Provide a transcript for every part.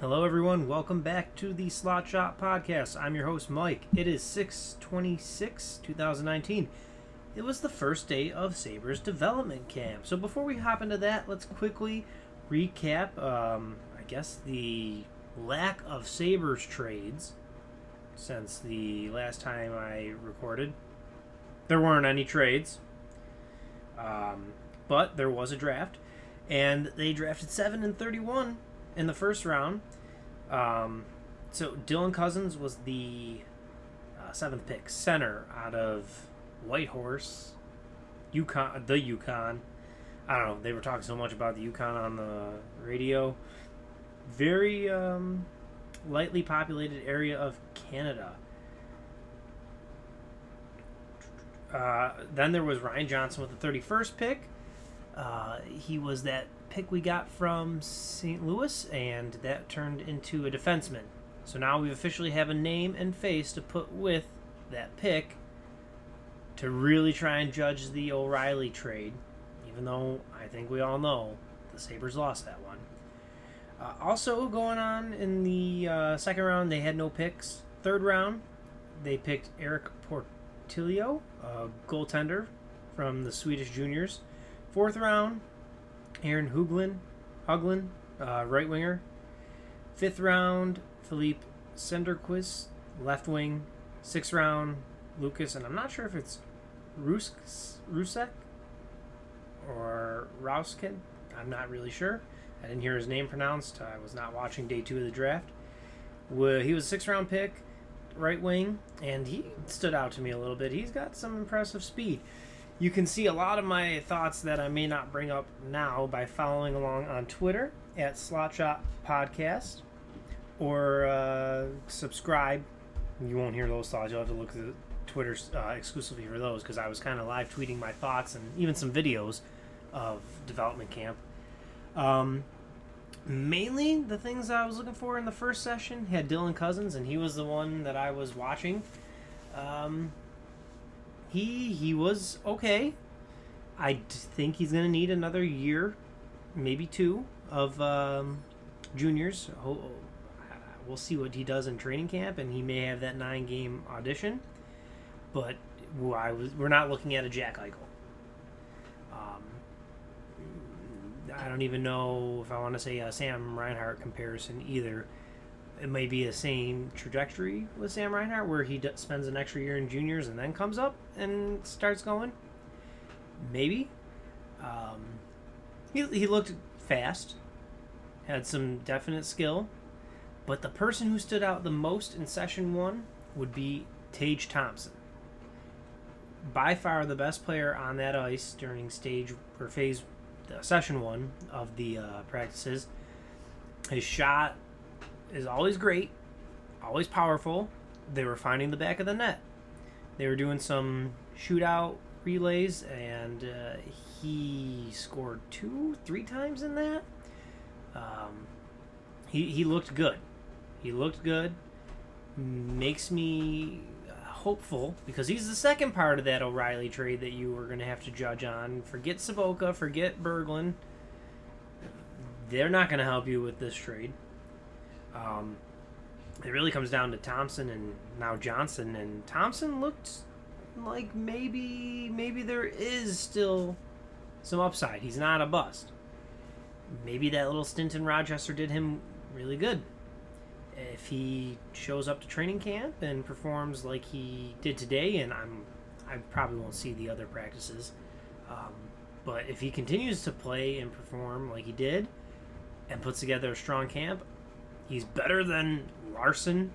Hello, everyone. Welcome back to the Slot Shot Podcast. I'm your host, Mike. It is 626, 2019. It was the first day of Sabres development camp. So before we hop into that, let's quickly recap, um, I guess, the lack of Sabres trades since the last time I recorded. There weren't any trades, um, but there was a draft, and they drafted 7 and 31 in the first round. Um, so Dylan Cozens was the uh, seventh pick, center out of Whitehorse, Yukon, the Yukon. I don't know. They were talking so much about the Yukon on the radio. Very um, lightly populated area of Canada. Uh, then there was Ryan Johnson with the 31st pick. Uh, he was that pick we got from St. Louis, and that turned into a defenseman. So now we officially have a name and face to put with that pick to really try and judge the O'Reilly trade, even though I think we all know the Sabres lost that one. Uh, also, going on in the uh, second round, they had no picks. Third round, they picked Erik Portillo, a goaltender from the Swedish juniors. Fourth round, Aaron Huglen, Huglen, uh, right winger. Fifth round, Philippe Senderquist, left wing. Sixth round, Lucas, and I'm not sure if it's Rusk, Rusek or Rauskin. I'm not really sure. I didn't hear his name pronounced. I was not watching day two of the draft. He was a six round pick, right wing, and he stood out to me a little bit. He's got some impressive speed. You can see a lot of my thoughts that I may not bring up now by following along on Twitter at Slotshot Podcast or uh, subscribe. You won't hear those thoughts. You'll have to look at Twitter uh, exclusively for those because I was kind of live tweeting my thoughts and even some videos of development camp. Um, mainly the things I was looking for in the first session had Dylan Cozens, and he was the one that I was watching. Um, he he was okay. I think he's going to need another year, maybe two, of um, juniors. We'll see what he does in training camp, and he may have that nine game audition. But I was, we're not looking at a Jack Eichel. Um, I don't even know if I want to say a Sam Reinhart comparison either. It may be the same trajectory with Sam Reinhart, where he d- spends an extra year in juniors and then comes up and starts going. Maybe. Um, he, he looked fast, had some definite skill, but the person who stood out the most in session one would be Tage Thompson. By far the best player on that ice during stage or phase uh, session one of the uh, practices. His shot is always great, always powerful. They were finding the back of the net. They were doing some shootout relays, and uh, he scored two, three times in that. Um, he he looked good. He looked good. Makes me hopeful because he's the second part of that O'Reilly trade that you were going to have to judge on. Forget Sobotka, forget Berglund. They're not going to help you with this trade. Um, it really comes down to Thompson and now Johnson. And Thompson looked like maybe maybe there is still some upside. He's not a bust. Maybe that little stint in Rochester did him really good if he shows up to training camp and performs like he did today, and I'm, I probably won't see the other practices. Um, but if he continues to play and perform like he did, and puts together a strong camp, he's better than Larsson,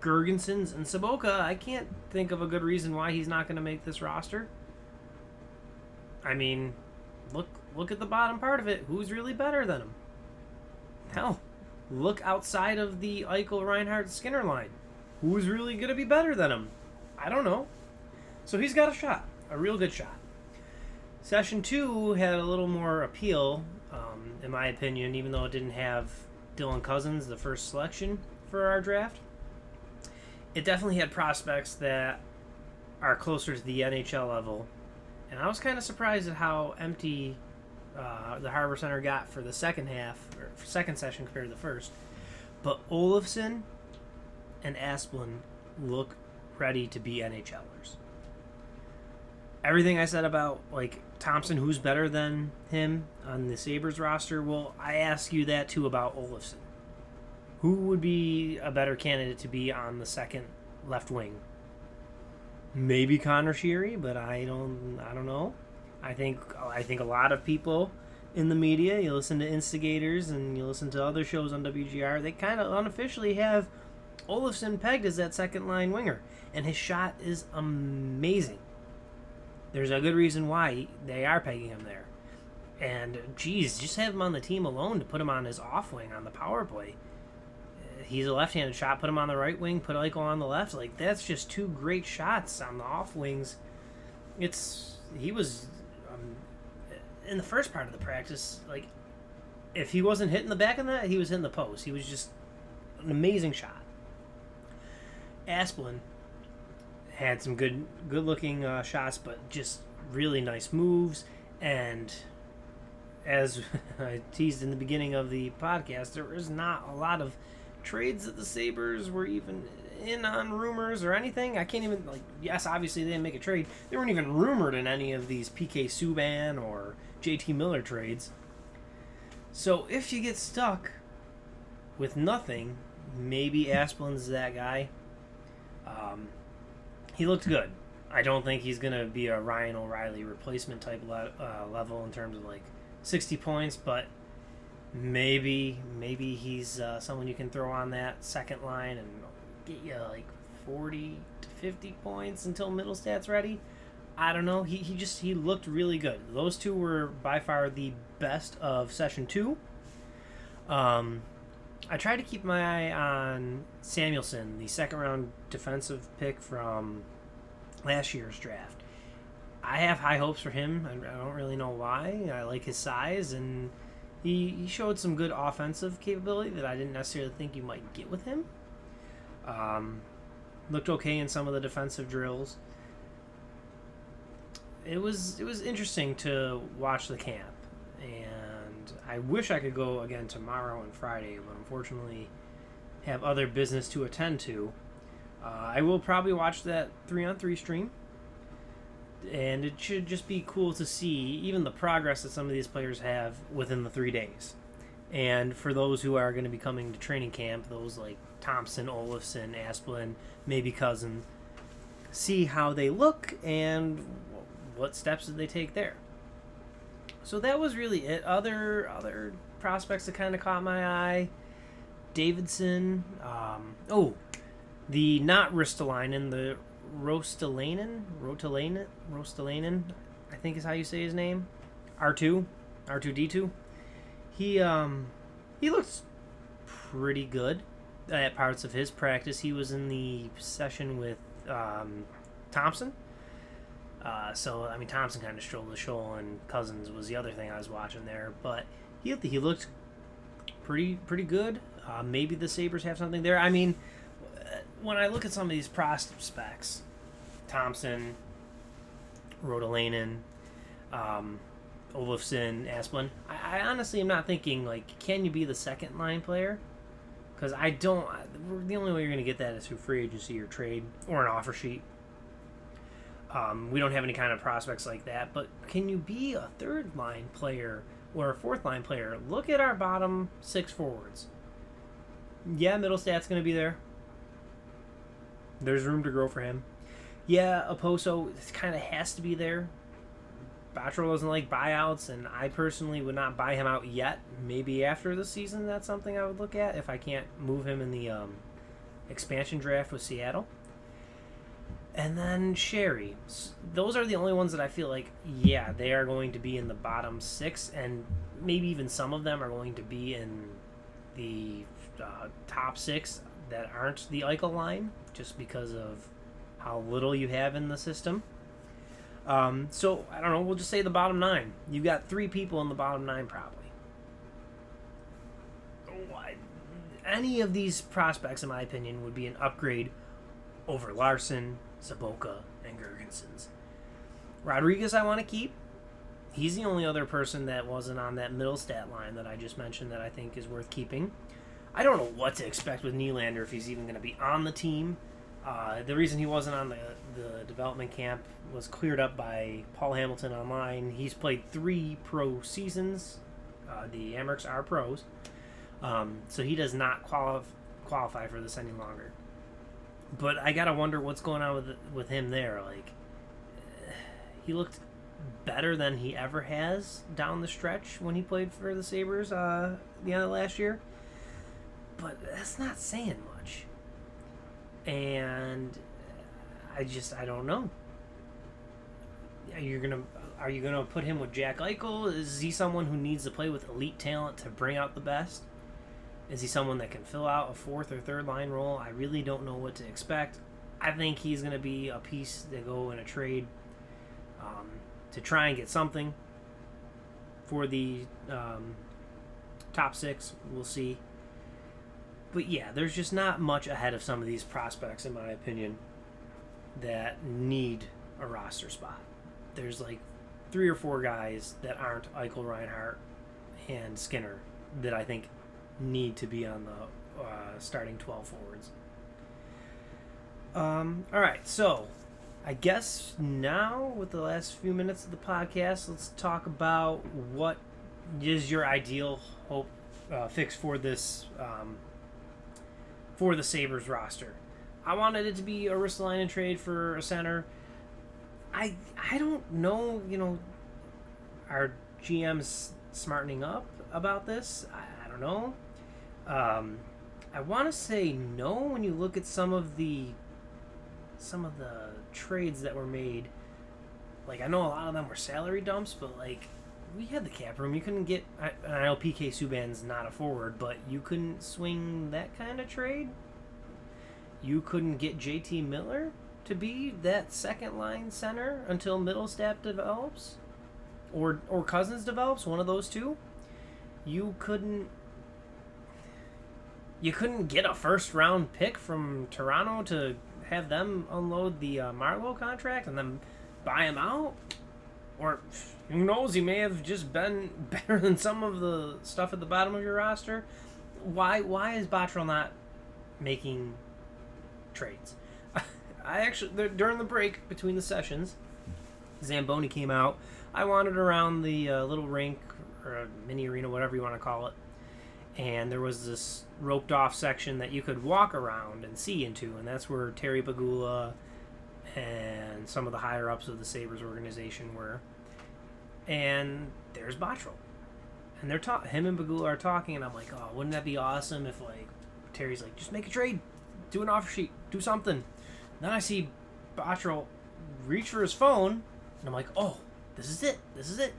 Girgensons, and Sobotka. I can't think of a good reason why he's not going to make this roster. I mean, look look at the bottom part of it. Who's really better than him? Hell, look outside of the Eichel, Reinhart Skinner line. Who's really going to be better than him? I don't know. So he's got a shot, a real good shot. Session two had a little more appeal, um, in my opinion, even though it didn't have Dylan Cozens, the first selection for our draft. It definitely had prospects that are closer to the NHL level, and I was kind of surprised at how empty uh, the Harbor Center got for the second half or second session compared to the first. But Olofsson and Asplund look ready to be NHLers. Everything I said about like Thompson, who's better than him on the Sabres roster, well, I ask you that too about Olofsson. Who would be a better candidate to be on the second left wing? Maybe Conor Sheary, but I don't I don't know. I think I think a lot of people in the media, you listen to instigators and you listen to other shows on WGR, they kind of unofficially have Olofsson pegged as that second line winger, and his shot is amazing. There's a good reason why they are pegging him there. And geez, just have him on the team alone to put him on his off wing on the power play. Uh, he's a left-handed shot. Put him on the right wing. Put Eichel on the left. Like that's just two great shots on the off wings. It's he was um, in the first part of the practice. Like if he wasn't hitting the back of that, he was hitting the post. He was just an amazing shot. Asplund had some good good looking uh, shots, but just really nice moves. And as I teased in the beginning of the podcast, there is not a lot of trades that the Sabres were even in on rumors or anything. I can't even like yes, obviously they didn't make a trade. They weren't even rumored in any of these PK Subban or JT Miller trades. So if you get stuck with nothing, maybe Asplund's that guy. Um, he looked good. I don't think he's gonna be a Ryan O'Reilly replacement type le- uh, level in terms of like 60 points, but maybe maybe he's uh, someone you can throw on that second line and get you like 40 to 50 points until Mittelstadt's ready. I don't know. He, he just he looked really good. Those two were by far the best of session two. Um, I tried to keep my eye on Samuelson, the second round defensive pick from last year's draft. I have high hopes for him. I don't really know why. I like his size, and he, he showed some good offensive capability that I didn't necessarily think you might get with him. Um, looked okay in some of the defensive drills. It was it was interesting to watch the camp, and I wish I could go again tomorrow and Friday, but unfortunately, have other business to attend to. Uh, I will probably watch that three on three stream, and it should just be cool to see even the progress that some of these players have within the three days. And for those who are going to be coming to training camp, those like Thompson, Olofsson, Asplund, maybe Cousin, see how they look and what steps did they take there. So that was really it. Other other prospects that kind of caught my eye. Davidson. Um, oh, the not Ristolainen, the Rostalainen, Rotalainen, Rostalainen, I think is how you say his name. R two, R two D two. He um, he looks pretty good at parts of his practice. He was in the session with um, Thompson. Uh, so I mean, Thompson kind of strolled the show, and Cozens was the other thing I was watching there. But he he looked pretty pretty good. Uh, maybe the Sabres have something there. I mean, when I look at some of these prospects, Thompson, Rotalainen, um, Olofsson, Asplund, I, I, honestly am not thinking like, can you be the second line player? Because I don't. The only way you're going to get that is through free agency or trade or an offer sheet. Um, we don't have any kind of prospects like that, but can you be a third line player or a fourth line player? Look at our bottom six forwards. Yeah, Mittelstadt's going to be there. There's room to grow for him. Yeah, Okposo kind of has to be there. Botterill doesn't like buyouts, and I personally would not buy him out yet. Maybe after the season, that's something I would look at if I can't move him in the um, expansion draft with Seattle. And then Sheary. Those are the only ones that I feel like, yeah, they are going to be in the bottom six, and maybe even some of them are going to be in the uh, top six that aren't the Eichel line just because of how little you have in the system. Um, so I don't know. We'll just say the bottom nine. You've got three people in the bottom nine, probably. Any of these prospects, in my opinion, would be an upgrade over Larsson, Sobotka, and Girgensons. Rodriguez, I want to keep. He's the only other person that wasn't on that Mittelstadt line that I just mentioned that I think is worth keeping. I don't know what to expect with Nylander if he's even going to be on the team. Uh, the reason he wasn't on the the development camp was cleared up by Paul Hamilton online. He's played three pro seasons. Uh, the Amerks are pros, um, so he does not qualify qualify for this any longer. But I gotta wonder what's going on with with him there. Like, he looked better than he ever has down the stretch when he played for the Sabres uh, the end of last year. But that's not saying much. And I just I don't know. You're gonna are you gonna put him with Jack Eichel? Is he someone who needs to play with elite talent to bring out the best? Is he someone that can fill out a fourth or third line role? I really don't know what to expect. I think he's gonna be a piece to go in a trade um, to try and get something for the um, top six. We'll see. But yeah, there's just not much ahead of some of these prospects, in my opinion that need a roster spot. There's like three or four guys that aren't Eichel, Reinhart, and Skinner that I think need to be on the uh, starting 12 forwards. Um, all right, so I guess now, with the last few minutes of the podcast, let's talk about what is your ideal hope uh, fix for this um, for the Sabres roster. I wanted it to be a Ristolainen trade for a center. I I don't know, you know, are GMs smartening up about this? I, I don't know. Um, I want to say no when you look at some of the some of the trades that were made. Like I know a lot of them were salary dumps, but like we had the cap room. You couldn't get. I, I know PK Subban's not a forward, but you couldn't swing that kind of trade you couldn't get JT Miller to be that second line center until Mittelstadt develops or or Cozens develops, one of those two. You couldn't you couldn't get a first round pick from Toronto to have them unload the uh, Marleau contract and then buy him out or who knows he may have just been better than some of the stuff at the bottom of your roster why why is Botterill not making trades. I actually during the break between the sessions, Zamboni came out. I wandered around the uh, little rink or mini arena, whatever you want to call it, and there was this roped off section that you could walk around and see into, and that's where Terry Pegula and some of the higher ups of the Sabres organization were. And there's Botterill. And they're talking. Him and Pegula are talking, and I'm like, oh, wouldn't that be awesome if like Terry's like, just make a trade, do an offer sheet, do something. Then I see Botterill reach for his phone, and I'm like, oh, this is it. This is it.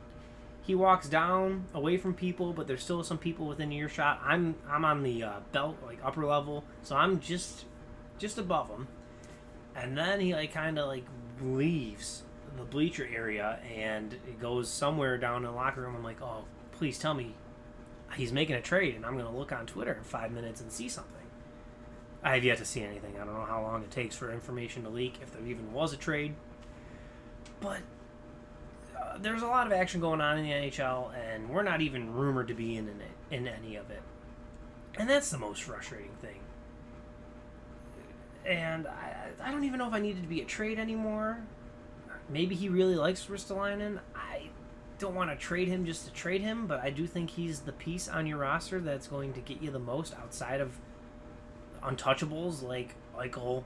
He walks down away from people, but there's still some people within earshot. I'm I'm on the uh, belt, like upper level, so I'm just just above him. And then he like kind of like leaves the bleacher area and it goes somewhere down in the locker room. I'm like, oh, please tell me he's making a trade, and I'm gonna look on Twitter in five minutes and see something. I have yet to see anything. I don't know how long it takes for information to leak, if there even was a trade. But there's a lot of action going on in the NHL, and we're not even rumored to be in it, in any of it. And that's the most frustrating thing. And I, I don't even know if I needed to be a trade anymore. Maybe he really likes Ristolainen. I don't want to trade him just to trade him, but I do think he's the piece on your roster that's going to get you the most outside of untouchables like Eichel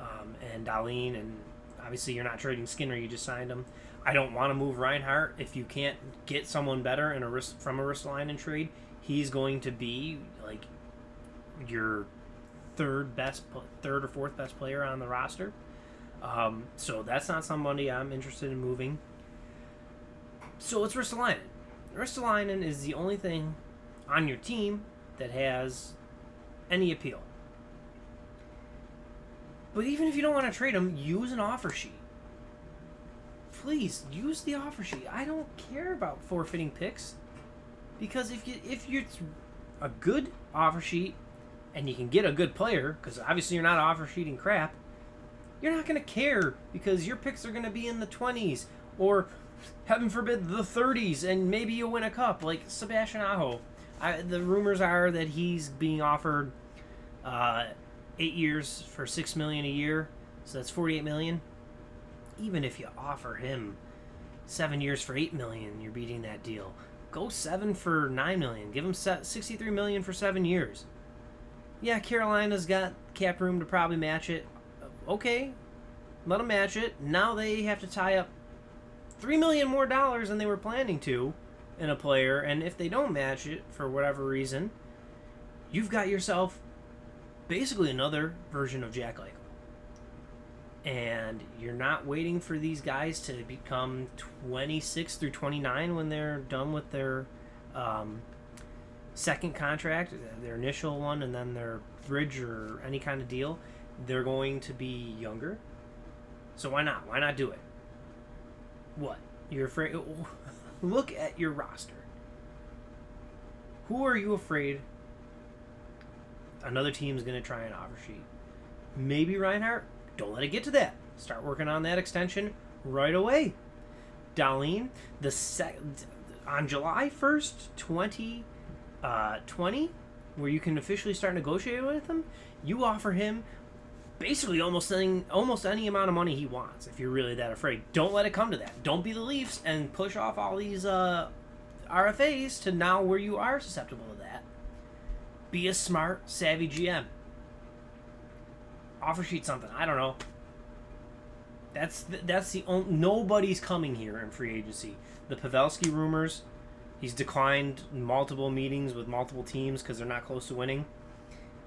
um, and Dahlin, and obviously you're not trading Skinner. You just signed him. I don't want to move Reinhart. if you can't get someone better in a risk from a Ristolainen trade. He's going to be like your third best, third or fourth best player on the roster. Um, so that's not somebody I'm interested in moving. So it's Ristolainen. Ristolainen is the only thing on your team that has any appeal. But even if you don't want to trade him, use an offer sheet. Please use the offer sheet. I don't care about forfeiting picks because if you if you're a good offer sheet and you can get a good player, because obviously you're not offer sheeting crap, you're not going to care because your picks are going to be in the 20s or heaven forbid the 30s and maybe you'll win a cup like Sebastian Aho. I, the rumors are that he's being offered uh, eight years for six million a year, so that's forty-eight million. Even if you offer him seven years for eight million, you're beating that deal. Go seven for nine million. Give him sixty-three million for seven years. Yeah, Carolina's got cap room to probably match it. Okay, let them match it. Now they have to tie up three million more dollars than they were planning to in a player, and if they don't match it for whatever reason, you've got yourself basically another version of Jack Eichel. And you're not waiting for these guys to become 26 through 29 when they're done with their um, second contract, their initial one, and then their bridge or any kind of deal. They're going to be younger. So why not? Why not do it? What? You're afraid? Look at your roster. Who are you afraid another team's going to try an offer sheet? Maybe Reinhart. Don't let it get to that. Start working on that extension right away. Dahlin, the sec- on July 1st, 2020, uh, where you can officially start negotiating with him, you offer him basically almost any, almost any amount of money he wants if you're really that afraid. Don't let it come to that. Don't be the Leafs and push off all these uh, RFAs to now where you are susceptible to that. Be a smart, savvy GM. Offer sheet something. I don't know. That's the, that's the only nobody's coming here in free agency. The Pavelski rumors, he's declined multiple meetings with multiple teams because they're not close to winning.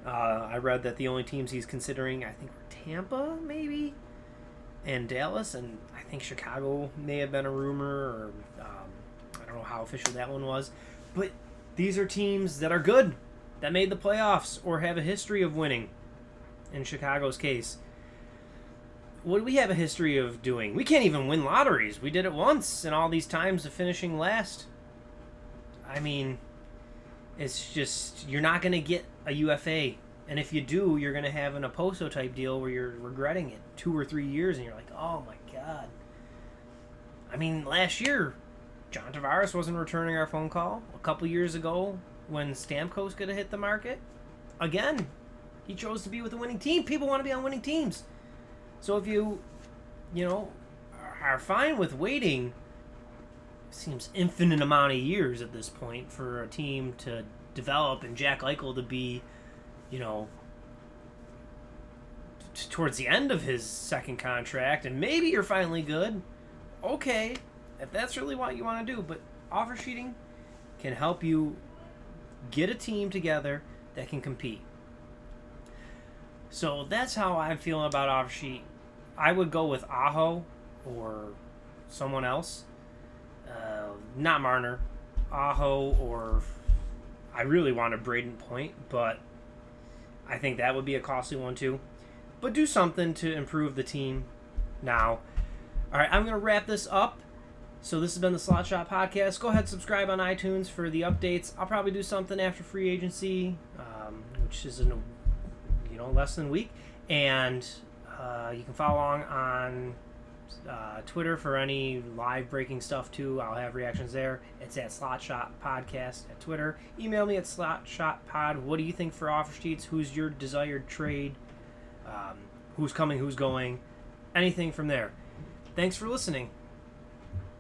Uh, I read that the only teams he's considering, I think, were Tampa, maybe, and Dallas, and I think Chicago may have been a rumor, or um, I don't know how official that one was. But these are teams that are good, that made the playoffs, or have a history of winning. In Chicago's case, what do we have a history of doing? We can't even win lotteries. We did it once, and all these times of finishing last. I mean, it's just you're not going to get a UFA, and if you do, you're going to have an Okposo type deal where you're regretting it two or three years, and you're like, oh my god. I mean, last year, John Tavares wasn't returning our phone call. A couple years ago, when Stamkos could have hit the market, again, he chose to be with a winning team. People want to be on winning teams. So if you, you know, are fine with waiting seems infinite amount of years at this point for a team to develop and Jack Eichel to be, you know, t- towards the end of his second contract, and maybe you're finally good. Okay, if that's really what you want to do, but offer sheeting can help you get a team together that can compete. So that's how I'm feeling about offer sheet. I would go with Aho or someone else uh, not Marner, Aho, or I really want a Brayden Point, but I think that would be a costly one too. But do something to improve the team now. All right, I'm going to wrap this up. So this has been the Slot Shot Podcast. Go ahead, subscribe on iTunes for the updates. I'll probably do something after free agency, um, which is in you know less than a week, and uh, you can follow along on uh, Twitter for any live breaking stuff too. I'll have reactions there. It's at Slotshot Podcast at Twitter. Email me at slotshotpod. What do you think for offer sheets? Who's your desired trade? Um, who's coming? Who's going? Anything from there. Thanks for listening.